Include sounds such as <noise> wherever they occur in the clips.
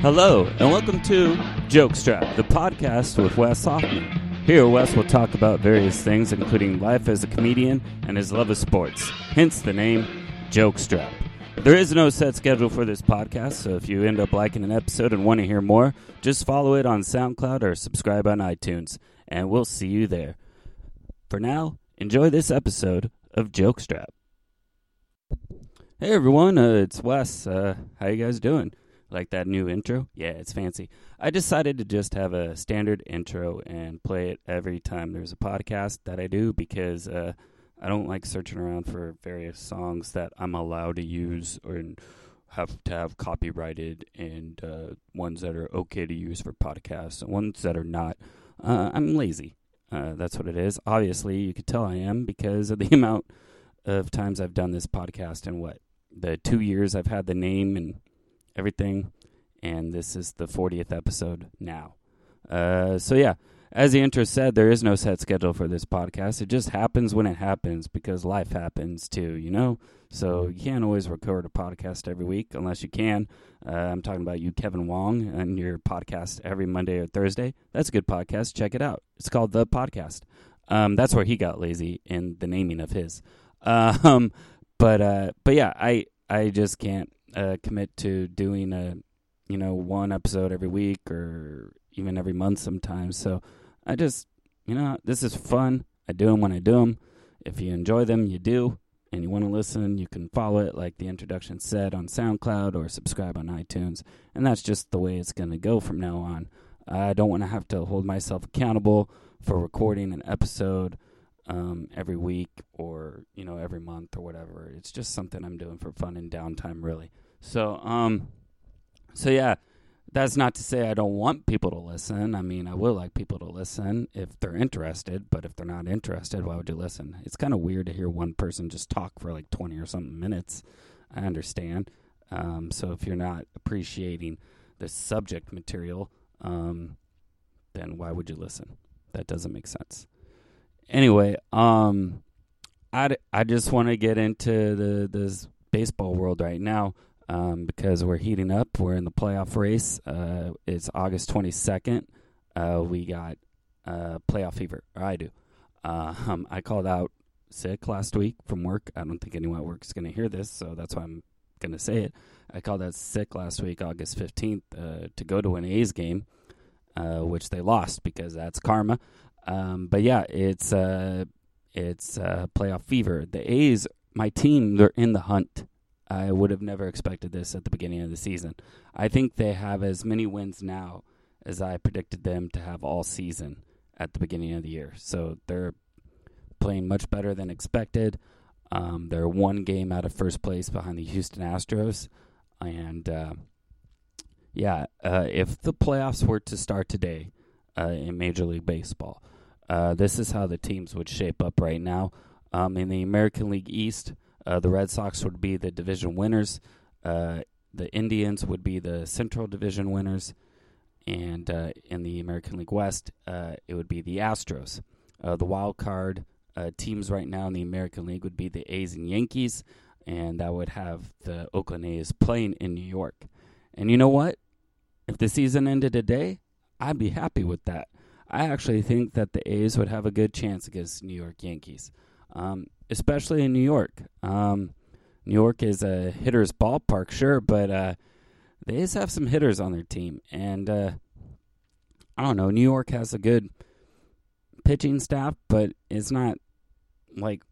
Hello, and welcome to Jokestrap, the podcast with Wes Hoffman. Here, Wes will talk about various things, including life as a comedian and his love of sports, hence the name Jokestrap. There is no set schedule for this podcast, so if you end up liking an episode and want to hear more, just follow it on SoundCloud or subscribe on iTunes, and we'll see you there. For now, enjoy this episode of Jokestrap. Hey everyone, uh, it's Wes. Uh, how you guys doing? Like that new intro? Yeah, it's fancy. I decided to just have a standard intro and play it every time there's a podcast that I do because uh, I don't like searching around for various songs that I'm allowed to use or have to have copyrighted and uh, ones that are okay to use for podcasts and ones that are not. Uh, I'm lazy. Uh, that's what it is. Obviously, you could tell I am because of the <laughs> amount of times I've done this podcast and what the two years I've had the name and everything, and this is the 40th episode now. Uh, so, yeah, as the intro said, there is no set schedule for this podcast. It just happens when it happens because life happens too, you know? So, you can't always record a podcast every week unless you can. Uh, I'm talking about you, Kevin Wong, and your podcast every Monday or Thursday. That's a good podcast. Check it out. It's called The Podcast. Um, that's where he got lazy in the naming of his. <laughs> Um, but uh, but yeah, I I just can't uh, commit to doing a you know one episode every week or even every month sometimes. So I just you know this is fun. I do them when I do them. If you enjoy them, you do, and you want to listen, you can follow it like the introduction said on SoundCloud or subscribe on iTunes, and that's just the way it's going to go from now on. I don't want to have to hold myself accountable for recording an episode um, every week or you know every month or whatever. It's just something I'm doing for fun and downtime, really. So, um, so yeah, that's not to say I don't want people to listen. I mean, I will like people to listen if they're interested, but if they're not interested, why would you listen? It's kind of weird to hear one person just talk for like 20 or something minutes. I understand. Um, so if you're not appreciating the subject material, um, then why would you listen? That doesn't make sense anyway, um, I I just want to get into the this baseball world right now. Um, because we're heating up. We're in the playoff race. Uh, it's August 22nd. Uh, we got uh, playoff fever, or I do. Uh, <laughs> um, I called out sick last week from work. I don't think anyone at work is going to hear this, so that's why I'm going to say it. I called out sick last week, August 15th, uh, to go to an A's game, uh, which they lost because that's karma. Um, but yeah, it's uh, it's uh, playoff fever. The A's, my team, they're in the hunt. I would have never expected this at the beginning of the season. I think they have as many wins now as I predicted them to have all season at the beginning of the year. So they're playing much better than expected. Um, they're one game out of first place behind the Houston Astros. And uh, yeah, uh, if the playoffs were to start today uh, in Major League Baseball, uh, this is how the teams would shape up right now. Um, in the American League East, uh, the Red Sox would be the division winners. Uh, the Indians would be the Central Division winners, and uh, in the American League West, uh, it would be the Astros. The wild card teams right now in the American League would be the A's and Yankees, and that would have the Oakland A's playing in New York. And you know what? If the season ended today, I'd be happy with that. I actually think that the A's would have a good chance against New York Yankees, um, especially in New York. Um, New York is a hitter's ballpark, sure, but uh, the A's have some hitters on their team, and uh, I don't know. New York has a good pitching staff, but it's not like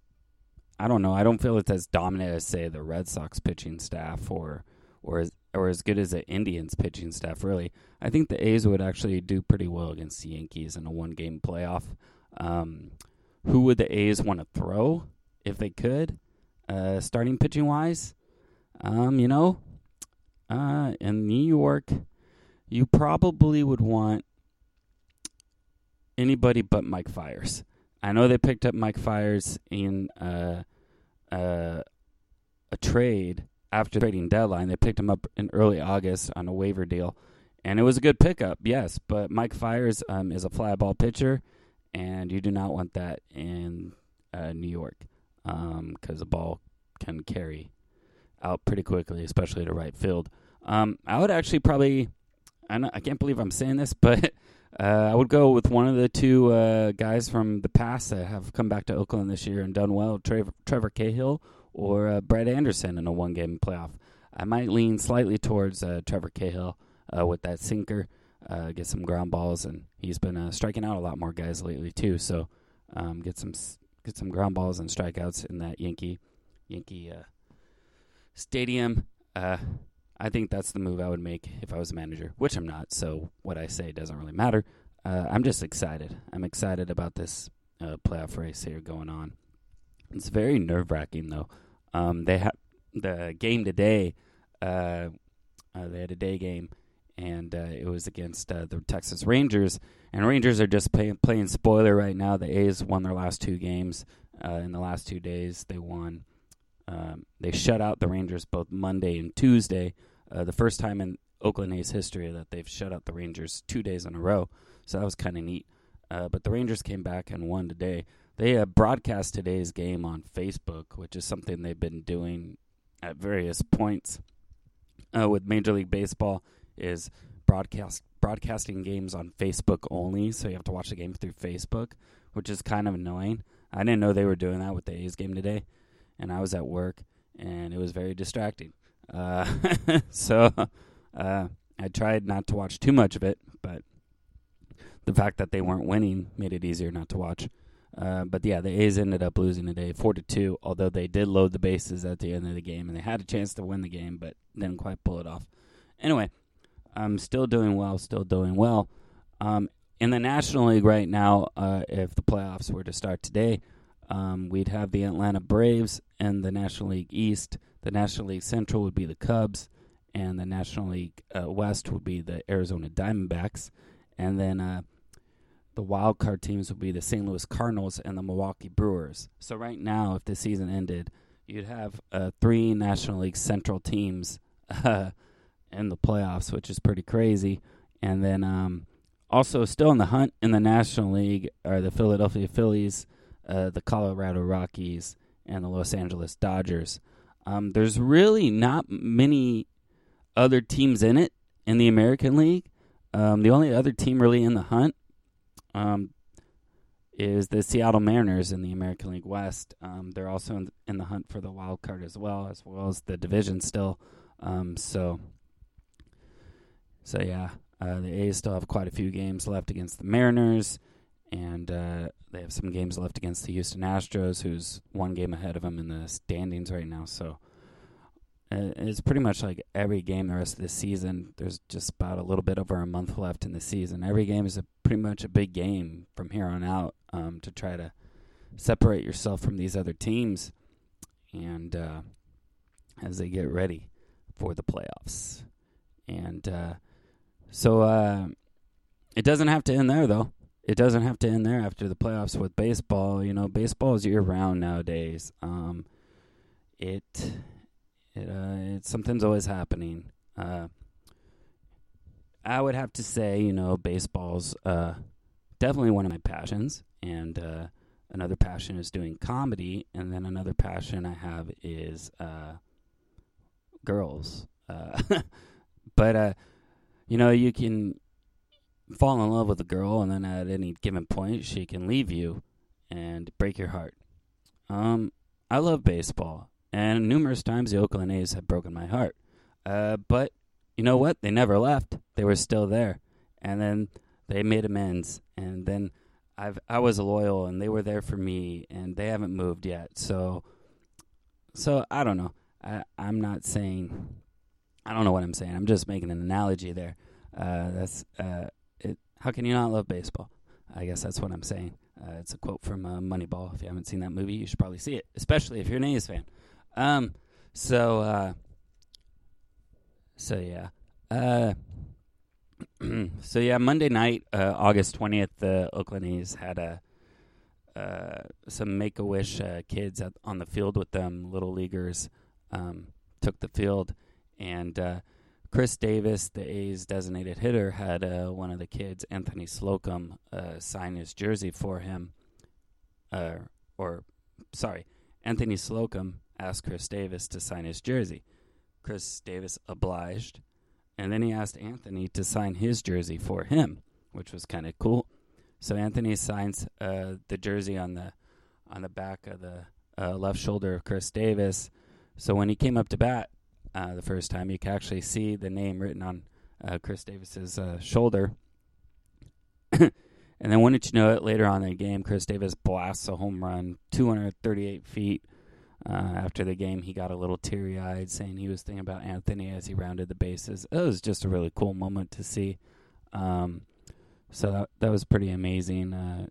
I don't know. I don't feel it's as dominant as say the Red Sox pitching staff or or or as good as the Indians pitching staff. Really, I think the A's would actually do pretty well against the Yankees in a one game playoff. Um, who would the A's want to throw if they could? Uh, starting pitching wise, um, you know, uh, in New York, you probably would want anybody but Mike Fiers. I know they picked up Mike Fiers in uh, uh, a trade after the trading deadline. They picked him up in early August on a waiver deal, and it was a good pickup, yes. But Mike Fiers um, is a fly ball pitcher, and you do not want that in uh, New York because um, the ball can carry out pretty quickly, especially to right field. Um, I would actually probably I, I can't believe I'm saying this, <laughs> but uh, I would go with one of the two uh, guys from the past that have come back to Oakland this year and done well, Trevor, Trevor Cahill or uh, Brett Anderson in a one-game playoff. I might lean slightly towards uh, Trevor Cahill uh, with that sinker, uh, get some ground balls, and he's been striking out a lot more guys lately too. So um, get some get some ground balls and strikeouts in that Yankee Yankee stadium. I think that's the move I would make if I was a manager, which I'm not. So what I say doesn't really matter. Uh, I'm just excited. I'm excited about this uh, playoff race here going on. It's very nerve wracking though. Um, they have the game today. Uh, uh they had a day game, and uh, it was against uh, the Texas Rangers. And Rangers are just playing playing spoiler right now. The A's won their last two games in the last two days. They won um, they shut out the Rangers both Monday and Tuesday. Uh, the first time in Oakland A's history that they've shut out the Rangers two days in a row. So that was kind of neat. Uh, but the Rangers came back and won today. They uh, broadcast today's game on Facebook, which is something they've been doing at various points uh, with Major League Baseball. Is broadcast broadcasting games on Facebook only, so you have to watch the game through Facebook, which is kind of annoying. I didn't know they were doing that with the A's game today and I was at work, and it was very distracting. Uh, <laughs> so uh, I tried not to watch too much of it, but the fact that they weren't winning made it easier not to watch. Uh, but yeah, the A's ended up losing today, four to two. Although they did load the bases at the end of the game, and they had a chance to win the game, but didn't quite pull it off. Anyway, I'm still doing well, still doing well. Um, in the National League right now, uh, if the playoffs were to start today, um, we'd have the Atlanta Braves and the National League East. The National League Central would be the Cubs, and the National League uh, West would be the Arizona Diamondbacks. And then uh, the wild card teams would be the St. Louis Cardinals and the Milwaukee Brewers. So right now, if the season ended, you'd have uh, three National League Central teams uh, in the playoffs, which is pretty crazy. And then um, also still in the hunt in the National League are the Philadelphia Phillies uh, the Colorado Rockies, and the Los Angeles Dodgers. Um, there's really not many other teams in it in the American League. Um, the only other team really in the hunt um, is the Seattle Mariners in the American League West. Um, they're also in, in, the hunt for the wild card as well, as well as the division still. Um, so, so yeah, uh, the A's still have quite a few games left against the Mariners and uh, they have some games left against the Houston Astros, who's one game ahead of them in the standings right now. So uh, it's pretty much like every game the rest of the season. There's just about a little bit over a month left in the season. Every game is a pretty much a big game from here on out um, to try to separate yourself from these other teams, and uh, as they get ready for the playoffs, and uh, so uh, it doesn't have to end there though it doesn't have to end there after the playoffs with baseball. You know, baseball is year round nowadays. Um, it it uh, it something's always happening. Uh, I would have to say, you know, baseball's uh, definitely one of my passions, and uh, another passion is doing comedy, and then another passion I have is uh, girls. Uh, <laughs> but uh, you know, you can fall in love with a girl, and then at any given point, she can leave you and break your heart. Um, I love baseball, and numerous times the Oakland A's have broken my heart. Uh, but you know what? They never left. They were still there, and then they made amends, and then I've I was loyal, and they were there for me, and they haven't moved yet. So, so I don't know. I I'm not saying. I don't know what I'm saying. I'm just making an analogy there. Uh, that's uh, how can you not love baseball? I guess that's what I'm saying. Uh, it's a quote from uh, Moneyball. If you haven't seen that movie, you should probably see it, especially if you're an A's fan. Um, so, uh, so yeah, uh, <clears throat> so yeah, Monday night, uh, August twentieth, the Oakland A's had a uh, some Make a Wish kids at, on the field with them, little leaguers, um, took the field, and Khris Davis, the A's designated hitter, had uh, one of the kids, Anthony Slocum, uh, sign his jersey for him. Uh, or, sorry, Anthony Slocum asked Khris Davis to sign his jersey. Khris Davis obliged. and then he asked Anthony to sign his jersey for him, which was kind of cool. So Anthony signs uh, the jersey on the on the back of the uh, left shoulder of Khris Davis. So when he came up to bat uh, the first time, you could actually see the name written on uh, Khris Davis's uh, shoulder. <coughs> and then, wouldn't you know it, later on in the game, Khris Davis blasts a home run, 238 feet. Uh, after the game, he got a little teary eyed, saying he was thinking about Anthony as he rounded the bases. It was just a really cool moment to see. Um, so that, that was pretty amazing. Uh,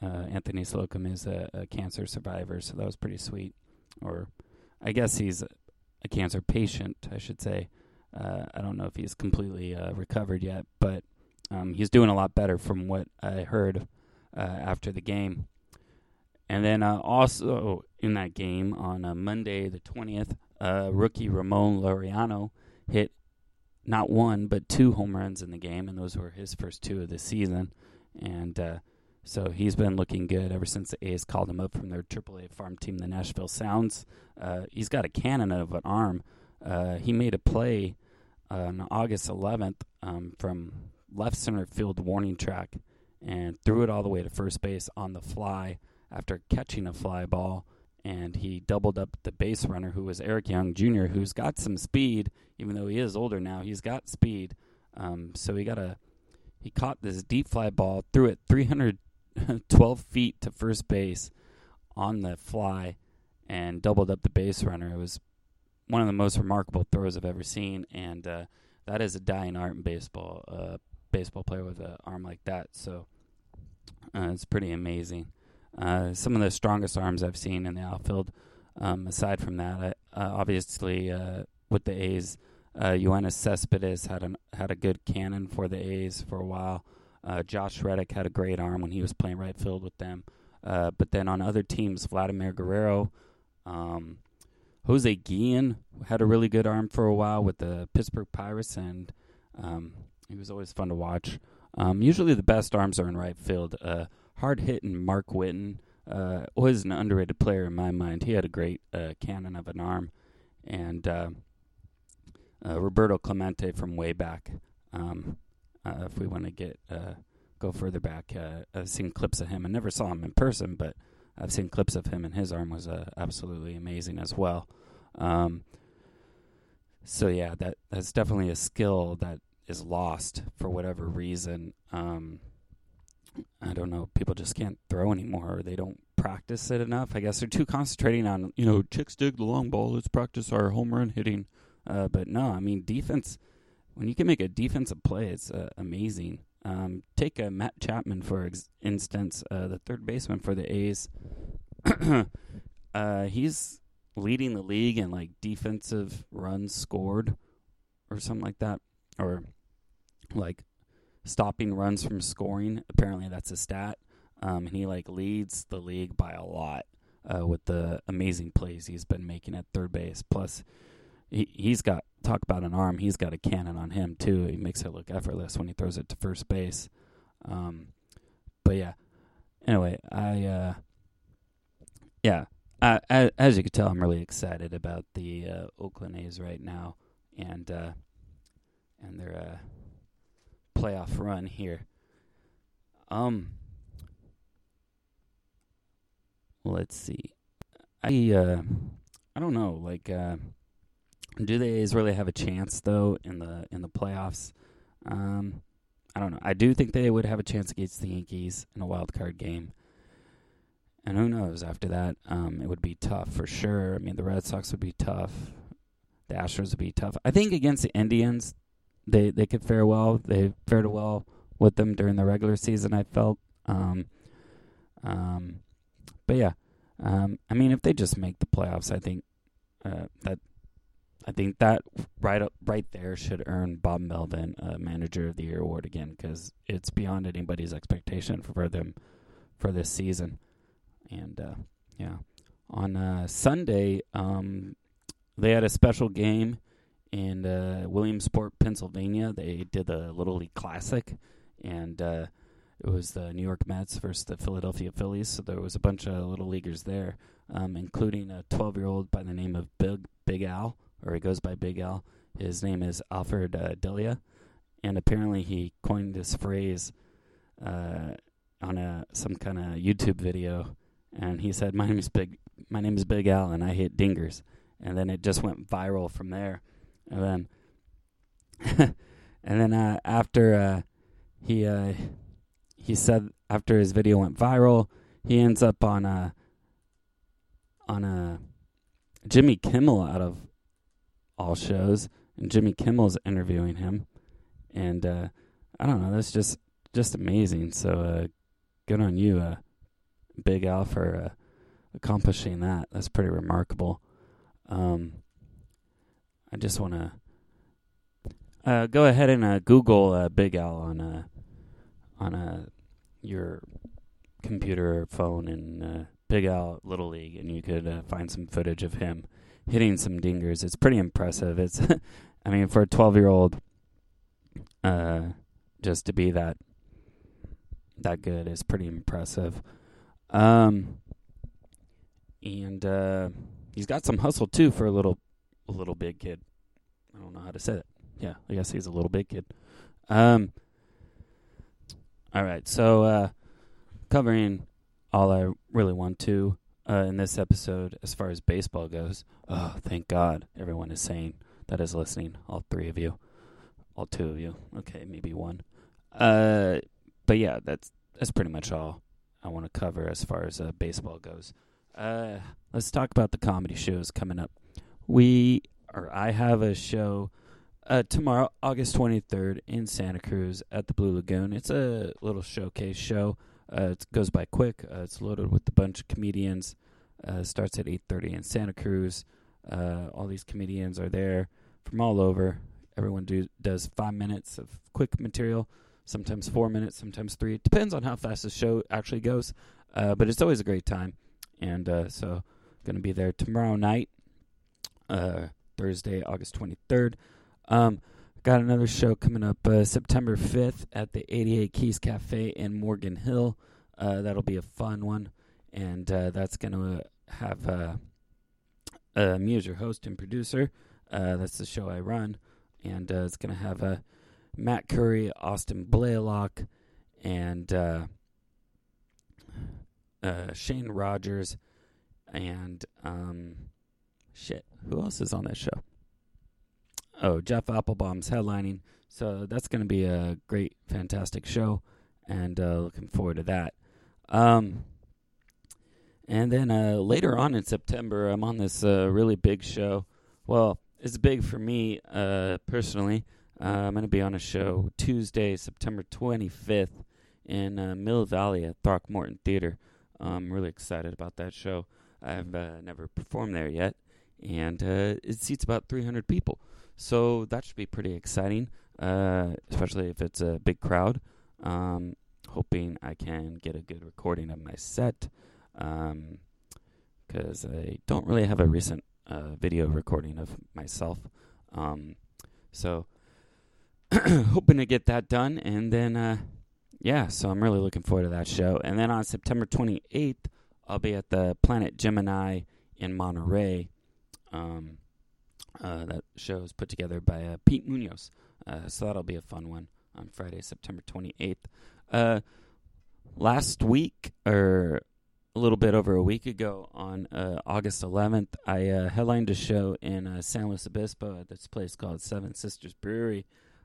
uh, Anthony Slocum is a, a, cancer survivor, so that was pretty sweet. Or I guess he's a, cancer patient, I should say. Uh, I don't know if he's completely uh, recovered yet, but um, he's doing a lot better from what I heard after the game. And then uh, also in that game on uh, Monday the 20th, uh, rookie Ramon Laureano hit not one but two home runs in the game, and those were his first two of the season. And uh, so he's been looking good ever since the A's called him up from their AAA farm team, the Nashville Sounds. Uh, he's got a cannon of an arm. Uh, he made a play on August 11th um, from left center field warning track and threw it all the way to first base on the fly after catching a fly ball. And he doubled up the base runner, who was Eric Young Jr., who's got some speed, even though he is older now. He's got speed, um, so he got a he caught this deep fly ball, threw it 312 <laughs> feet to first base on the fly, and doubled up the base runner. It was one of the most remarkable throws I've ever seen, and uh, that is a dying art in baseball. A uh, baseball player with an arm like that, so uh, it's pretty amazing. Uh, some of the strongest arms I've seen in the outfield. Um, aside from that, I, uh, obviously uh, with the A's, uh, Cespedes had had a good cannon for the A's for a while. Uh, Josh Reddick had a great arm when he was playing right field with them. But then on other teams, Vladimir Guerrero, um, Jose Guillen had a really good arm for a while with the Pittsburgh Pirates, and um, he was always fun to watch. Um, usually the best arms are in right field. Uh, hard hitting Mark Whiten uh, was an underrated player in my mind. He had a great uh, cannon of an arm, and uh, uh Roberto Clemente from way back. Um, uh, if we want to get uh, go further back, I've seen clips of him. I never saw him in person, but I've seen clips of him, and his arm was absolutely amazing as well. Um, so yeah, that that's definitely a skill that is lost for whatever reason. Um, I don't know, people just can't throw anymore or they don't practice it enough. I guess they're too concentrating on, you know, chicks dig the long ball, let's practice our home run hitting. Uh, but no, I mean, defense, when you can make a defensive play, it's uh, amazing. Um, take uh, Matt Chapman, for ex- instance, uh, the third baseman for the A's. <coughs> Uh, he's leading the league in like defensive runs scored or something like that. Or like stopping runs from scoring. Apparently, that's a stat. Um, and he like leads the league by a lot uh, with the amazing plays he's been making at third base. Plus, he he's got talk about an arm. He's got a cannon on him too. He makes it look effortless when he throws it to first base. Um, but yeah. Anyway, I uh, yeah. Uh, as, as, you can tell, I'm really excited about the uh, Oakland A's right now, and uh, and their uh, playoff run here. Um, let's see. I uh, I don't know. Like, uh, do the A's really have a chance though in the in the playoffs? Um, I don't know. I do think they would have a chance against the Yankees in a wild card game. And who knows after that? Um, it would be tough for sure. I mean, the Red Sox would be tough. The Astros would be tough. I think against the Indians, they they could fare well. They fared well with them during the regular season. I felt, um, um, but yeah, um, I mean, if they just make the playoffs, I think uh, that I think that right up right there should earn Bob Melvin a Manager of the Year award again because it's beyond anybody's expectation for them for this season. And uh, yeah, on uh, Sunday, um, they had a special game in uh, Williamsport, Pennsylvania. They did the Little League Classic, and uh, it was the New York Mets versus the Philadelphia Phillies. So there was a bunch of little leaguers there, um, including a 12-year-old by the name of Big Big Al, or he goes by Big Al. His name is Alfred uh, Delia, and apparently he coined this phrase uh, on a some kind of YouTube video, and he said, "My name is Big, my name is Big Al, and I hit dingers," and then it just went viral from there, and then, <laughs> and then uh, after uh, he uh, he said after his video went viral, he ends up on a on a Jimmy Kimmel out of all shows, and Jimmy Kimmel's interviewing him, and uh, I don't know, that's just just amazing. So uh, good on you, uh, Big Al, for uh, accomplishing that. That's pretty remarkable. Um, I just want to uh, go ahead and uh, Google uh, Big Al on uh, on uh, your computer or phone and uh, Big Al Little League, and you could find some footage of him hitting some dingers. It's pretty impressive. It's, <laughs> I mean, for a twelve-year-old, uh, just to be that that good is pretty impressive. Um, and he's got some hustle too for a little, little big kid. I don't know how to say that. Yeah, I guess he's a little big kid. Um. All right, so uh, covering all I really want to uh, in this episode as far as baseball goes. Oh, thank God everyone is saying that is listening. All three of you, all two of you. Okay, maybe one. Uh, but yeah, that's that's pretty much all I want to cover as far as uh, baseball goes. Uh, let's talk about the comedy shows coming up. We or I have a show uh, tomorrow, August 23rd, in Santa Cruz at the Blue Lagoon. It's a little showcase show. Uh, it goes by quick. Uh, it's loaded with a bunch of comedians. Uh, starts at 8:30 in Santa Cruz. Uh, all these comedians are there from all over. Everyone do, does five minutes of quick material, sometimes four minutes, sometimes three. It depends on how fast the show actually goes, uh, but it's always a great time. And so, going to be there tomorrow night, uh, Thursday, August 23rd. Um, got another show coming up uh, September 5th at the 88 Keys Cafe in Morgan Hill. Uh, that'll be a fun one, and uh, that's going to have uh, me as your host and producer. Uh, that's the show I run, and uh, it's going to have uh, Matt Curry, Austin Blaylock, and uh, uh, Shane Rogers, and um, shit, who else is on that show? Oh, Jeff Applebaum's headlining, so that's going to be a great, fantastic show, and uh, looking forward to that. Um, and then uh, later on in September, I'm on this uh, really big show. Well, it's big for me uh, personally. Uh, I'm going to be on a show Tuesday, September 25th in uh, Mill Valley at Throckmorton Theater. I'm really excited about that show. I've uh, never performed there yet, and it seats about 300 people. So that should be pretty exciting, especially if it's a big crowd. Um, hoping I can get a good recording of my set because um, I don't really have a recent uh, video recording of myself. Um, so <clears throat> hoping to get that done, and then uh, yeah, so I'm really looking forward to that show. And then on September 28th, I'll be at the Planet Gemini in Monterey. Um, uh, that show is put together by uh, Pete Munoz, uh, so that'll be a fun one on Friday, September 28th. Uh, last week, or a little bit over a week ago on uh, August 11th, I uh, headlined a show in San Luis Obispo at this place called Seven Sisters Brewery.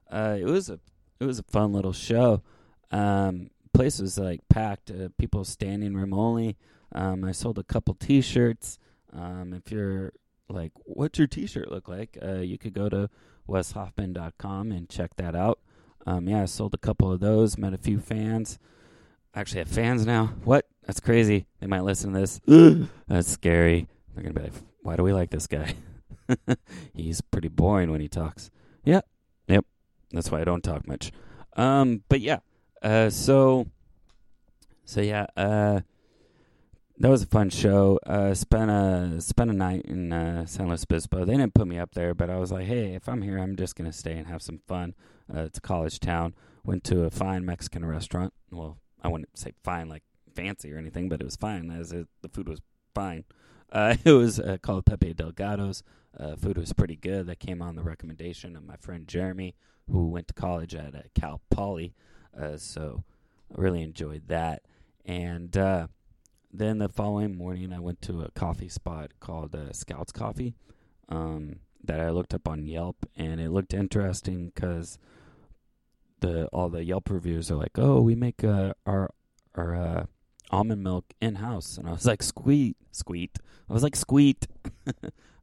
It was a it was a fun little show. Um, place was like packed, people standing room only. Um, I sold a couple T-shirts. Um, if you're like, what's your T-shirt look like? Uh, you could go to weshoffman.com and check that out. Um, yeah, I sold a couple of those. Met a few fans. Actually, have fans now. What? That's crazy. They might listen to this. <laughs> That's scary. They're gonna be like, "Why do we like this guy? <laughs> He's pretty boring when he talks." Yep, yep. That's why I don't talk much. Um, but yeah. Uh, so, so yeah. Uh, that was a fun show. Uh, spent a spent a night in uh, San Luis Obispo. They didn't put me up there, but I was like, hey, if I'm here, I'm just gonna stay and have some fun. Uh, it's a college town. Went to a fine Mexican restaurant. Well, I wouldn't say fine like fancy or anything, but it was fine as it, the food was fine. <laughs> Uh, it was uh, called Pepe Delgado's. Uh, food was pretty good. That came on the recommendation of my friend Jeremy, who went to college at uh, Cal Poly. So I really enjoyed that. And then the following morning, I went to a coffee spot called uh, Scouts Coffee um, that I looked up on Yelp, and it looked interesting because the all the Yelp reviews are like, "Oh, we make uh, our our uh, almond milk in house," and I was like, "Sweet, sweet." I was like, "Sweet." <laughs>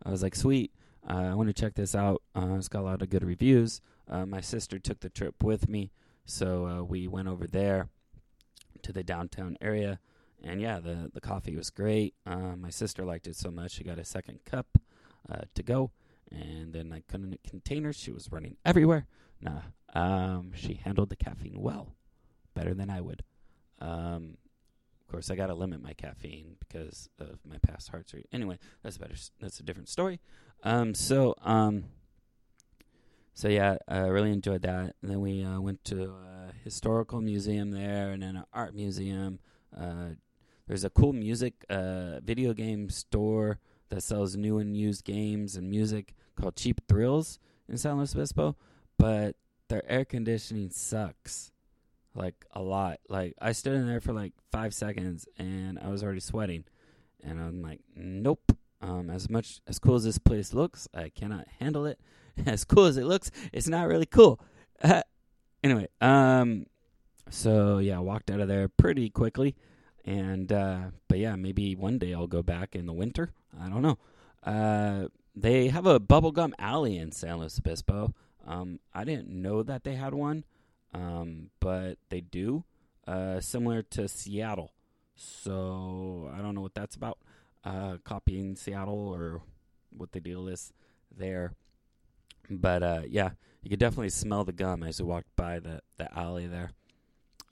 I was like, "Sweet." Uh, I want to check this out. Uh, it's got a lot of good reviews. Uh, my sister took the trip with me, so we went over there to the downtown area and yeah, the the coffee was great. Uh, my sister liked it so much she got a second cup uh, to go, and then I couldn't contain. She was running everywhere. Nah, um, she handled the caffeine well, better than I would. Um, of course, I got to limit my caffeine because of my past heart surgery. Anyway, that's a better. That's a different story. Um, so um, so yeah, I really enjoyed that. And then we uh, went to a historical museum there, and then an art museum. Uh, there's a cool music uh, video game store that sells new and used games and music called Cheap Thrills in San Luis Obispo, but their air conditioning sucks like a lot. Like I stood in there for like five seconds and I was already sweating, and I'm like, nope. Um, as much as cool as this place looks, I cannot handle it. <laughs> As cool as it looks, it's not really cool. <laughs> anyway, um, so yeah, I walked out of there pretty quickly. And uh, but yeah, maybe one day I'll go back in the winter. I don't know. Uh, they have a bubblegum alley in San Luis Obispo. Um, I didn't know that they had one, um, but they do. Uh, similar to Seattle. So I don't know what that's about. Uh, copying Seattle or what the deal is there. But uh, yeah, you could definitely smell the gum as you walked by the, the alley there.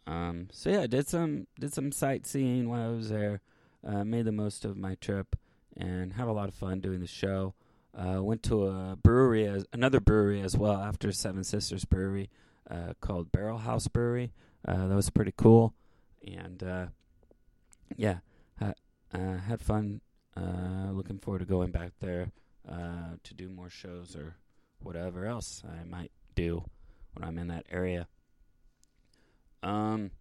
Um, so yeah, did some did some sightseeing while I was there. Uh, made the most of my trip and had a lot of fun doing the show. Uh, went to a brewery, as, another brewery as well after Seven Sisters Brewery uh, called Barrel House Brewery. Uh, that was pretty cool, and uh, yeah, ha- uh, had fun. looking forward to going back there to do more shows or whatever else I might do when I'm in that area. Um.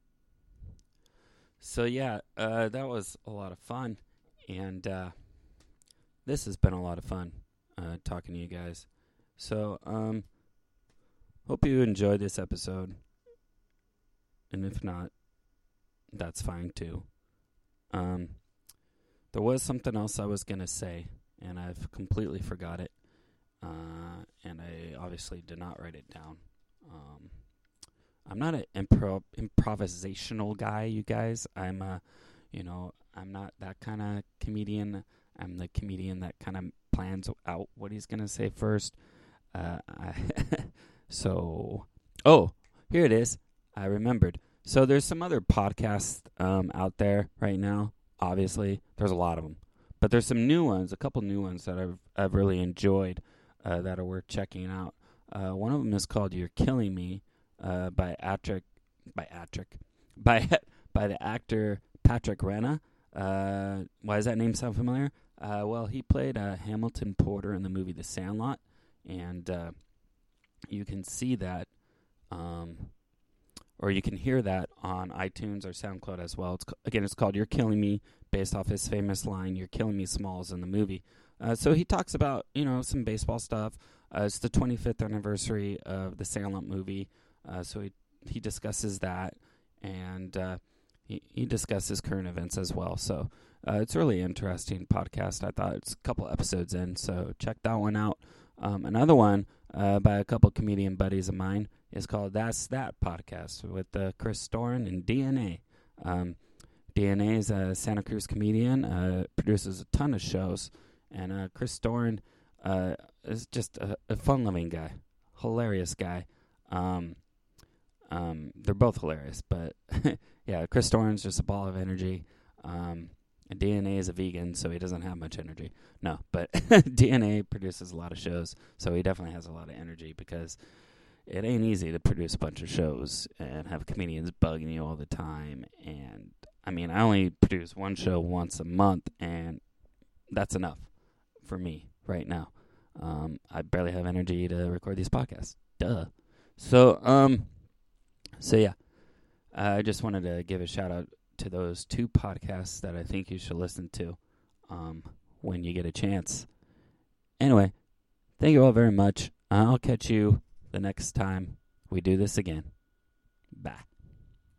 So yeah, uh, that was a lot of fun, and uh, this has been a lot of fun uh, talking to you guys. So um, hope you enjoyed this episode, and if not, that's fine too. Um, there was something else I was gonna say, and I've completely forgot it, uh, and I obviously did not write it down. Um, I'm not an improv improvisational guy, you guys. I'm a, you know, I'm not that kind of comedian. I'm the comedian that kind of plans out what he's gonna say first. Uh, <laughs> so, oh, here it is. I remembered. So there's some other podcasts um, out there right now. Obviously, there's a lot of them, but there's some new ones, a couple new ones that I've I've really enjoyed uh, that are worth checking out. Uh, one of them is called "You're Killing Me." Uh, by Atrick, by Atrick, <laughs> by by the actor Patrick Renna. Uh, why does that name sound familiar? Uh, well, he played uh, Hamilton Porter in the movie The Sandlot, and uh, you can see that, um, or you can hear that on iTunes or SoundCloud as well. It's again, it's called "You're Killing Me," based off his famous line "You're killing me, Smalls" in the movie. So he talks about you know some baseball stuff. It's the 25th anniversary of the Sandlot movie. Uh, so he he discusses that, and uh, he he discusses current events as well. So uh, it's a really interesting podcast. I thought it's a couple episodes in, so check that one out. Um, another one uh, by a couple comedian buddies of mine is called "That's That" podcast with uh, Chris Storin and DNA. Um, DNA is a Santa Cruz comedian, uh, produces a ton of shows, and Chris Storin is just a, a fun-loving guy, hilarious guy. Um, um, they're both hilarious, but <laughs> yeah, Chris Storin's just a ball of energy. Um, DNA is a vegan, so he doesn't have much energy. No, but <laughs> DNA produces a lot of shows, so he definitely has a lot of energy because it ain't easy to produce a bunch of shows and have comedians bugging you all the time. And I mean, I only produce one show once a month, and that's enough for me right now. Um, I barely have energy to record these podcasts. Duh. So, um, so yeah, I just wanted to give a shout out to those two podcasts that I think you should listen to, um, when you get a chance. Anyway, thank you all very much. I'll catch you the next time we do this again. Bye.